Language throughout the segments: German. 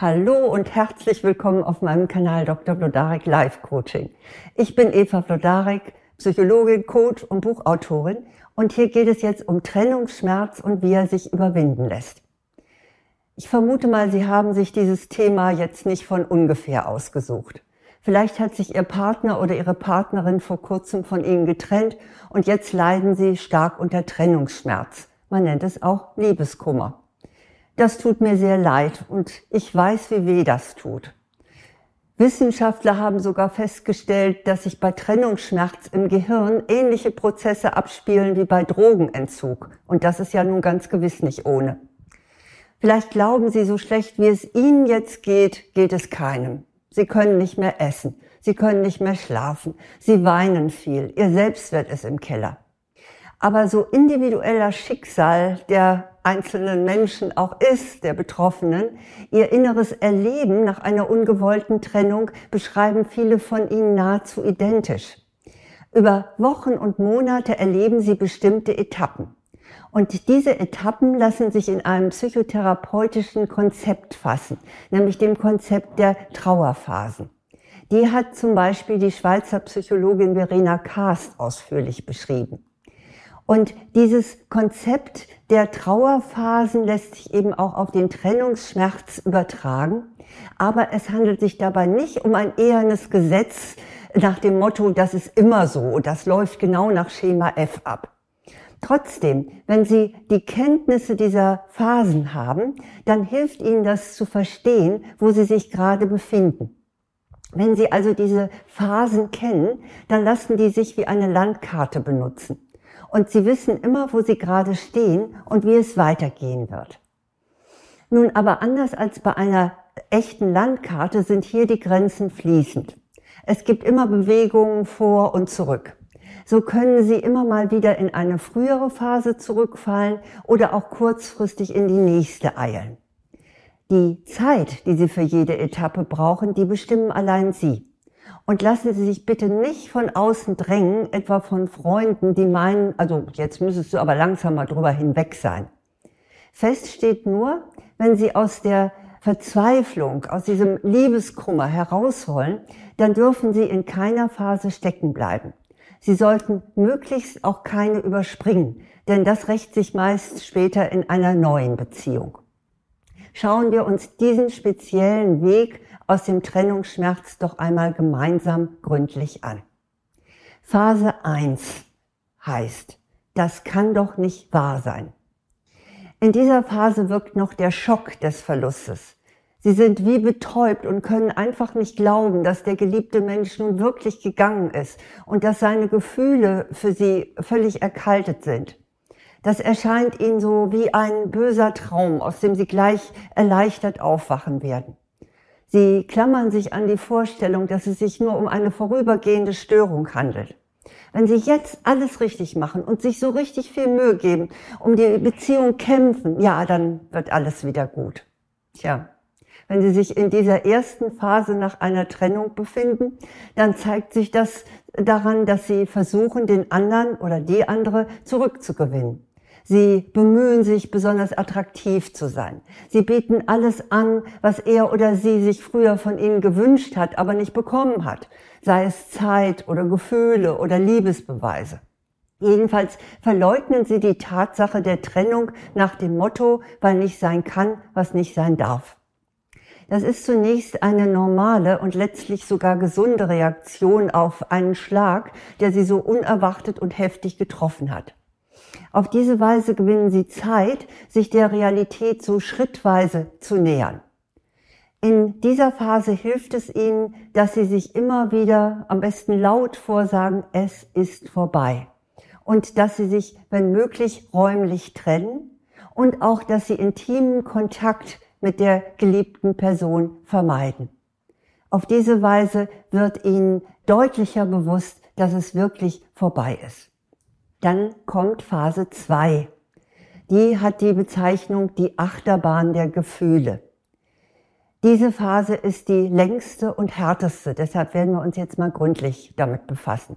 Hallo und herzlich willkommen auf meinem Kanal Dr. Blodarek Live Coaching. Ich bin Eva Blodarek, Psychologin, Coach und Buchautorin und hier geht es jetzt um Trennungsschmerz und wie er sich überwinden lässt. Ich vermute mal, Sie haben sich dieses Thema jetzt nicht von ungefähr ausgesucht. Vielleicht hat sich Ihr Partner oder Ihre Partnerin vor kurzem von Ihnen getrennt und jetzt leiden Sie stark unter Trennungsschmerz. Man nennt es auch Liebeskummer. Das tut mir sehr leid und ich weiß, wie weh das tut. Wissenschaftler haben sogar festgestellt, dass sich bei Trennungsschmerz im Gehirn ähnliche Prozesse abspielen wie bei Drogenentzug. Und das ist ja nun ganz gewiss nicht ohne. Vielleicht glauben Sie, so schlecht wie es Ihnen jetzt geht, geht es keinem. Sie können nicht mehr essen. Sie können nicht mehr schlafen. Sie weinen viel. Ihr Selbstwert ist im Keller. Aber so individueller Schicksal der einzelnen Menschen auch ist, der Betroffenen, ihr inneres Erleben nach einer ungewollten Trennung beschreiben viele von ihnen nahezu identisch. Über Wochen und Monate erleben sie bestimmte Etappen. Und diese Etappen lassen sich in einem psychotherapeutischen Konzept fassen, nämlich dem Konzept der Trauerphasen. Die hat zum Beispiel die Schweizer Psychologin Verena Kast ausführlich beschrieben. Und dieses Konzept der Trauerphasen lässt sich eben auch auf den Trennungsschmerz übertragen. Aber es handelt sich dabei nicht um ein ehernes Gesetz nach dem Motto, das ist immer so, das läuft genau nach Schema F ab. Trotzdem, wenn Sie die Kenntnisse dieser Phasen haben, dann hilft Ihnen das zu verstehen, wo Sie sich gerade befinden. Wenn Sie also diese Phasen kennen, dann lassen die sich wie eine Landkarte benutzen und sie wissen immer, wo sie gerade stehen und wie es weitergehen wird. Nun aber anders als bei einer echten Landkarte sind hier die Grenzen fließend. Es gibt immer Bewegungen vor und zurück. So können Sie immer mal wieder in eine frühere Phase zurückfallen oder auch kurzfristig in die nächste eilen. Die Zeit, die Sie für jede Etappe brauchen, die bestimmen allein Sie. Und lassen Sie sich bitte nicht von außen drängen, etwa von Freunden, die meinen, also jetzt müsstest du aber langsam mal drüber hinweg sein. Fest steht nur, wenn Sie aus der Verzweiflung, aus diesem Liebeskummer herausholen, dann dürfen Sie in keiner Phase stecken bleiben. Sie sollten möglichst auch keine überspringen, denn das rächt sich meist später in einer neuen Beziehung. Schauen wir uns diesen speziellen Weg aus dem Trennungsschmerz doch einmal gemeinsam gründlich an. Phase 1 heißt, das kann doch nicht wahr sein. In dieser Phase wirkt noch der Schock des Verlustes. Sie sind wie betäubt und können einfach nicht glauben, dass der geliebte Mensch nun wirklich gegangen ist und dass seine Gefühle für sie völlig erkaltet sind. Das erscheint ihnen so wie ein böser Traum, aus dem sie gleich erleichtert aufwachen werden. Sie klammern sich an die Vorstellung, dass es sich nur um eine vorübergehende Störung handelt. Wenn Sie jetzt alles richtig machen und sich so richtig viel Mühe geben, um die Beziehung kämpfen, ja, dann wird alles wieder gut. Tja, wenn Sie sich in dieser ersten Phase nach einer Trennung befinden, dann zeigt sich das daran, dass Sie versuchen, den anderen oder die andere zurückzugewinnen. Sie bemühen sich, besonders attraktiv zu sein. Sie bieten alles an, was er oder sie sich früher von ihnen gewünscht hat, aber nicht bekommen hat, sei es Zeit oder Gefühle oder Liebesbeweise. Jedenfalls verleugnen sie die Tatsache der Trennung nach dem Motto, weil nicht sein kann, was nicht sein darf. Das ist zunächst eine normale und letztlich sogar gesunde Reaktion auf einen Schlag, der sie so unerwartet und heftig getroffen hat. Auf diese Weise gewinnen sie Zeit, sich der Realität so schrittweise zu nähern. In dieser Phase hilft es ihnen, dass sie sich immer wieder am besten laut vorsagen, es ist vorbei. Und dass sie sich, wenn möglich, räumlich trennen und auch, dass sie intimen Kontakt mit der geliebten Person vermeiden. Auf diese Weise wird ihnen deutlicher bewusst, dass es wirklich vorbei ist. Dann kommt Phase 2. Die hat die Bezeichnung die Achterbahn der Gefühle. Diese Phase ist die längste und härteste, deshalb werden wir uns jetzt mal gründlich damit befassen.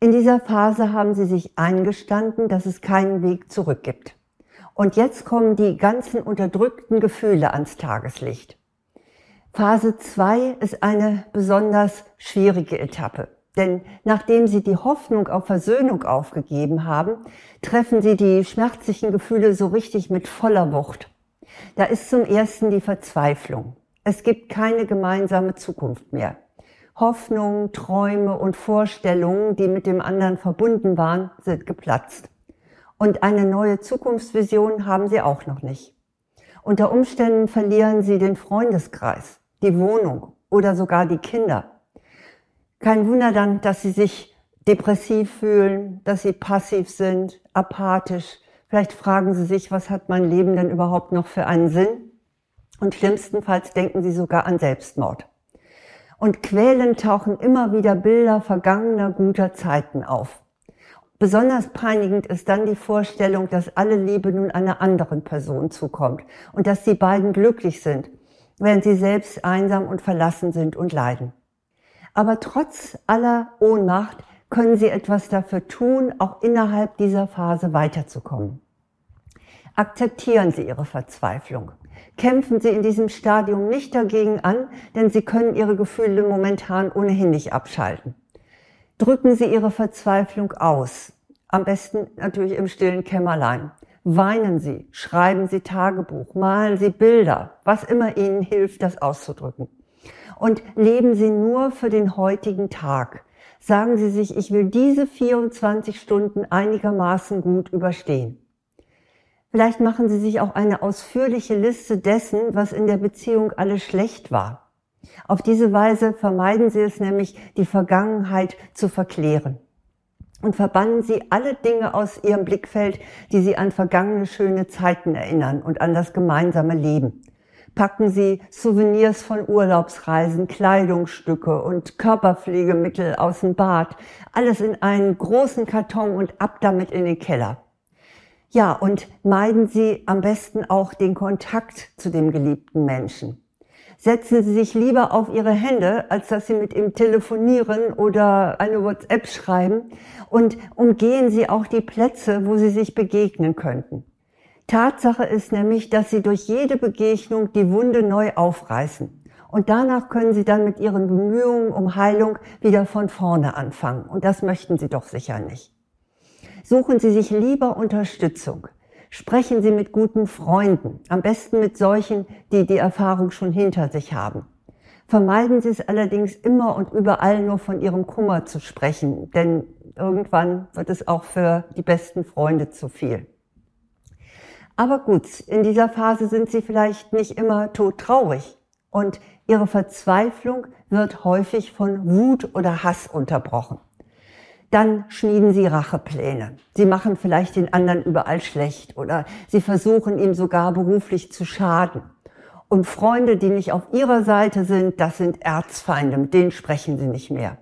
In dieser Phase haben sie sich eingestanden, dass es keinen Weg zurück gibt. Und jetzt kommen die ganzen unterdrückten Gefühle ans Tageslicht. Phase 2 ist eine besonders schwierige Etappe. Denn nachdem sie die Hoffnung auf Versöhnung aufgegeben haben, treffen sie die schmerzlichen Gefühle so richtig mit voller Wucht. Da ist zum ersten die Verzweiflung. Es gibt keine gemeinsame Zukunft mehr. Hoffnungen, Träume und Vorstellungen, die mit dem anderen verbunden waren, sind geplatzt. Und eine neue Zukunftsvision haben sie auch noch nicht. Unter Umständen verlieren sie den Freundeskreis, die Wohnung oder sogar die Kinder. Kein Wunder dann, dass sie sich depressiv fühlen, dass sie passiv sind, apathisch. Vielleicht fragen sie sich, was hat mein Leben denn überhaupt noch für einen Sinn? Und schlimmstenfalls denken sie sogar an Selbstmord. Und quälend tauchen immer wieder Bilder vergangener guter Zeiten auf. Besonders peinigend ist dann die Vorstellung, dass alle Liebe nun einer anderen Person zukommt und dass die beiden glücklich sind, während sie selbst einsam und verlassen sind und leiden. Aber trotz aller Ohnmacht können Sie etwas dafür tun, auch innerhalb dieser Phase weiterzukommen. Akzeptieren Sie Ihre Verzweiflung. Kämpfen Sie in diesem Stadium nicht dagegen an, denn Sie können Ihre Gefühle momentan ohnehin nicht abschalten. Drücken Sie Ihre Verzweiflung aus. Am besten natürlich im stillen Kämmerlein. Weinen Sie, schreiben Sie Tagebuch, malen Sie Bilder, was immer Ihnen hilft, das auszudrücken und leben Sie nur für den heutigen Tag. Sagen Sie sich, ich will diese 24 Stunden einigermaßen gut überstehen. Vielleicht machen Sie sich auch eine ausführliche Liste dessen, was in der Beziehung alles schlecht war. Auf diese Weise vermeiden Sie es nämlich, die Vergangenheit zu verklären. Und verbannen Sie alle Dinge aus Ihrem Blickfeld, die Sie an vergangene schöne Zeiten erinnern und an das gemeinsame Leben packen sie Souvenirs von Urlaubsreisen, Kleidungsstücke und Körperpflegemittel aus dem Bad, alles in einen großen Karton und ab damit in den Keller. Ja, und meiden Sie am besten auch den Kontakt zu dem geliebten Menschen. Setzen Sie sich lieber auf Ihre Hände, als dass Sie mit ihm telefonieren oder eine WhatsApp schreiben und umgehen Sie auch die Plätze, wo Sie sich begegnen könnten. Tatsache ist nämlich, dass sie durch jede Begegnung die Wunde neu aufreißen. Und danach können sie dann mit ihren Bemühungen um Heilung wieder von vorne anfangen. Und das möchten sie doch sicher nicht. Suchen Sie sich lieber Unterstützung. Sprechen Sie mit guten Freunden, am besten mit solchen, die die Erfahrung schon hinter sich haben. Vermeiden Sie es allerdings immer und überall nur von Ihrem Kummer zu sprechen, denn irgendwann wird es auch für die besten Freunde zu viel. Aber gut, in dieser Phase sind sie vielleicht nicht immer todtraurig und ihre Verzweiflung wird häufig von Wut oder Hass unterbrochen. Dann schmieden sie Rachepläne. Sie machen vielleicht den anderen überall schlecht oder sie versuchen ihm sogar beruflich zu schaden. Und Freunde, die nicht auf ihrer Seite sind, das sind Erzfeinde, mit denen sprechen sie nicht mehr.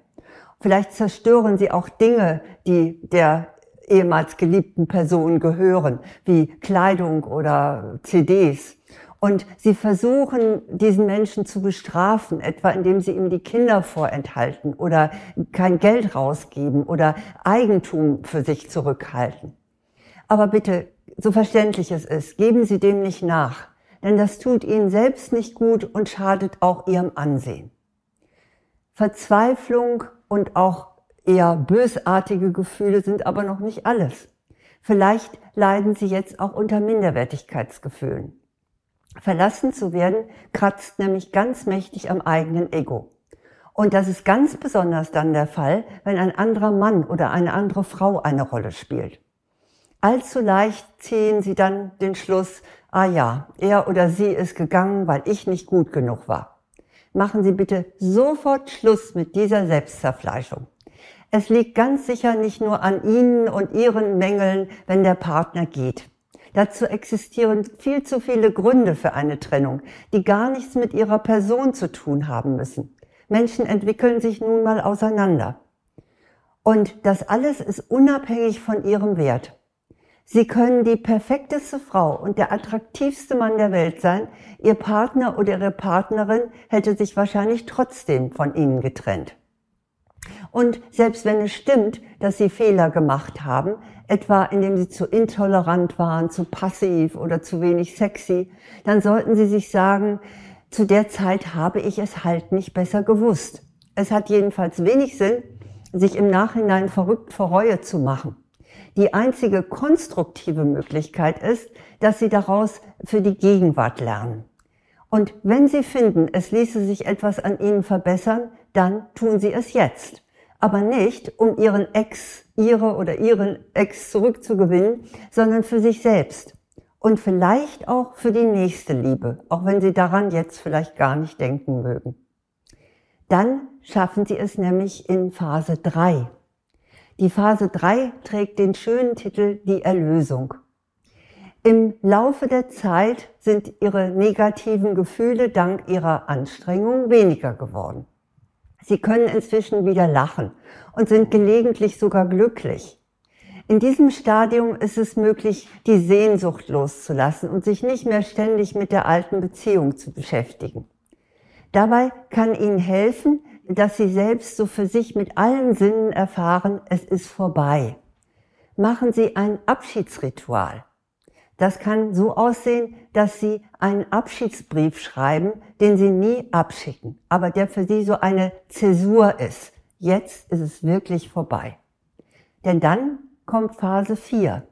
Vielleicht zerstören sie auch Dinge, die der ehemals geliebten Personen gehören, wie Kleidung oder CDs. Und sie versuchen, diesen Menschen zu bestrafen, etwa indem sie ihm die Kinder vorenthalten oder kein Geld rausgeben oder Eigentum für sich zurückhalten. Aber bitte, so verständlich es ist, geben Sie dem nicht nach, denn das tut Ihnen selbst nicht gut und schadet auch Ihrem Ansehen. Verzweiflung und auch Eher bösartige Gefühle sind aber noch nicht alles. Vielleicht leiden sie jetzt auch unter Minderwertigkeitsgefühlen. Verlassen zu werden kratzt nämlich ganz mächtig am eigenen Ego. Und das ist ganz besonders dann der Fall, wenn ein anderer Mann oder eine andere Frau eine Rolle spielt. Allzu leicht ziehen sie dann den Schluss, ah ja, er oder sie ist gegangen, weil ich nicht gut genug war. Machen Sie bitte sofort Schluss mit dieser Selbstzerfleischung. Es liegt ganz sicher nicht nur an Ihnen und Ihren Mängeln, wenn der Partner geht. Dazu existieren viel zu viele Gründe für eine Trennung, die gar nichts mit ihrer Person zu tun haben müssen. Menschen entwickeln sich nun mal auseinander. Und das alles ist unabhängig von ihrem Wert. Sie können die perfekteste Frau und der attraktivste Mann der Welt sein. Ihr Partner oder Ihre Partnerin hätte sich wahrscheinlich trotzdem von Ihnen getrennt. Und selbst wenn es stimmt, dass sie Fehler gemacht haben, etwa indem sie zu intolerant waren, zu passiv oder zu wenig sexy, dann sollten sie sich sagen, zu der Zeit habe ich es halt nicht besser gewusst. Es hat jedenfalls wenig Sinn, sich im Nachhinein verrückt vor Reue zu machen. Die einzige konstruktive Möglichkeit ist, dass Sie daraus für die Gegenwart lernen. Und wenn Sie finden, es ließe sich etwas an Ihnen verbessern, dann tun Sie es jetzt. Aber nicht, um Ihren Ex, Ihre oder Ihren Ex zurückzugewinnen, sondern für sich selbst. Und vielleicht auch für die nächste Liebe, auch wenn Sie daran jetzt vielleicht gar nicht denken mögen. Dann schaffen Sie es nämlich in Phase 3. Die Phase 3 trägt den schönen Titel Die Erlösung. Im Laufe der Zeit sind ihre negativen Gefühle dank ihrer Anstrengung weniger geworden. Sie können inzwischen wieder lachen und sind gelegentlich sogar glücklich. In diesem Stadium ist es möglich, die Sehnsucht loszulassen und sich nicht mehr ständig mit der alten Beziehung zu beschäftigen. Dabei kann Ihnen helfen, dass Sie selbst so für sich mit allen Sinnen erfahren, es ist vorbei. Machen Sie ein Abschiedsritual. Das kann so aussehen, dass Sie einen Abschiedsbrief schreiben, den Sie nie abschicken, aber der für Sie so eine Zäsur ist. Jetzt ist es wirklich vorbei. Denn dann kommt Phase 4,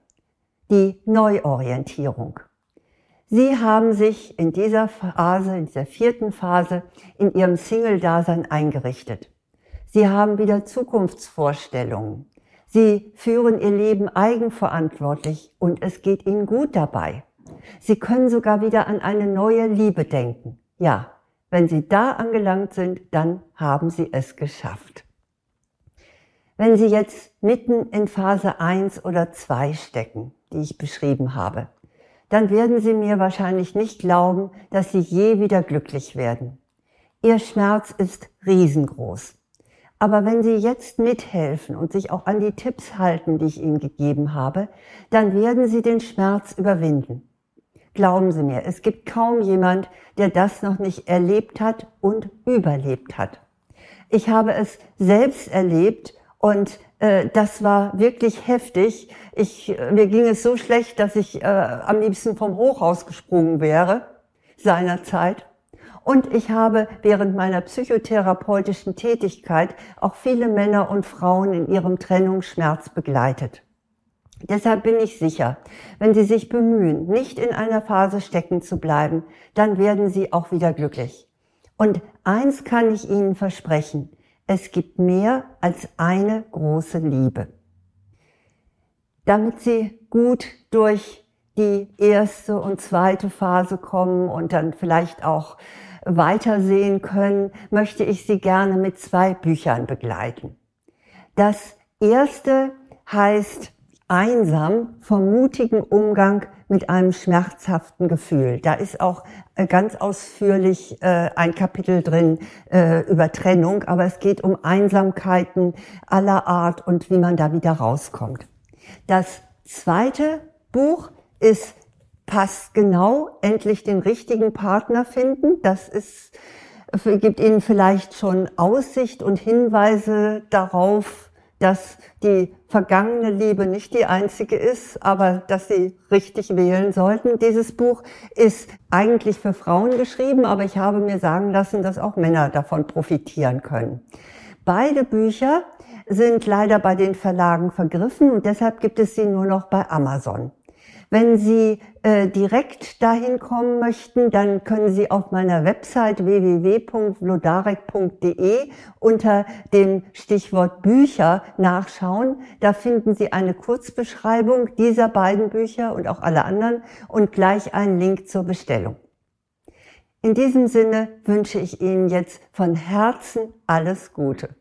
die Neuorientierung. Sie haben sich in dieser Phase, in dieser vierten Phase, in Ihrem Single-Dasein eingerichtet. Sie haben wieder Zukunftsvorstellungen. Sie führen ihr Leben eigenverantwortlich und es geht ihnen gut dabei. Sie können sogar wieder an eine neue Liebe denken. Ja, wenn Sie da angelangt sind, dann haben Sie es geschafft. Wenn Sie jetzt mitten in Phase 1 oder 2 stecken, die ich beschrieben habe, dann werden Sie mir wahrscheinlich nicht glauben, dass Sie je wieder glücklich werden. Ihr Schmerz ist riesengroß. Aber wenn Sie jetzt mithelfen und sich auch an die Tipps halten, die ich Ihnen gegeben habe, dann werden Sie den Schmerz überwinden. Glauben Sie mir, es gibt kaum jemand, der das noch nicht erlebt hat und überlebt hat. Ich habe es selbst erlebt und äh, das war wirklich heftig. Ich, äh, mir ging es so schlecht, dass ich äh, am liebsten vom Hochhaus gesprungen wäre seinerzeit. Und ich habe während meiner psychotherapeutischen Tätigkeit auch viele Männer und Frauen in ihrem Trennungsschmerz begleitet. Deshalb bin ich sicher, wenn Sie sich bemühen, nicht in einer Phase stecken zu bleiben, dann werden Sie auch wieder glücklich. Und eins kann ich Ihnen versprechen, es gibt mehr als eine große Liebe. Damit Sie gut durch die erste und zweite Phase kommen und dann vielleicht auch weitersehen können, möchte ich Sie gerne mit zwei Büchern begleiten. Das erste heißt Einsam vom mutigen Umgang mit einem schmerzhaften Gefühl. Da ist auch äh, ganz ausführlich äh, ein Kapitel drin äh, über Trennung, aber es geht um Einsamkeiten aller Art und wie man da wieder rauskommt. Das zweite Buch ist passt genau, endlich den richtigen Partner finden. Das ist, gibt Ihnen vielleicht schon Aussicht und Hinweise darauf, dass die vergangene Liebe nicht die einzige ist, aber dass Sie richtig wählen sollten. Dieses Buch ist eigentlich für Frauen geschrieben, aber ich habe mir sagen lassen, dass auch Männer davon profitieren können. Beide Bücher sind leider bei den Verlagen vergriffen und deshalb gibt es sie nur noch bei Amazon. Wenn Sie äh, direkt dahin kommen möchten, dann können Sie auf meiner Website www.vlodarek.de unter dem Stichwort Bücher nachschauen. Da finden Sie eine Kurzbeschreibung dieser beiden Bücher und auch alle anderen und gleich einen Link zur Bestellung. In diesem Sinne wünsche ich Ihnen jetzt von Herzen alles Gute.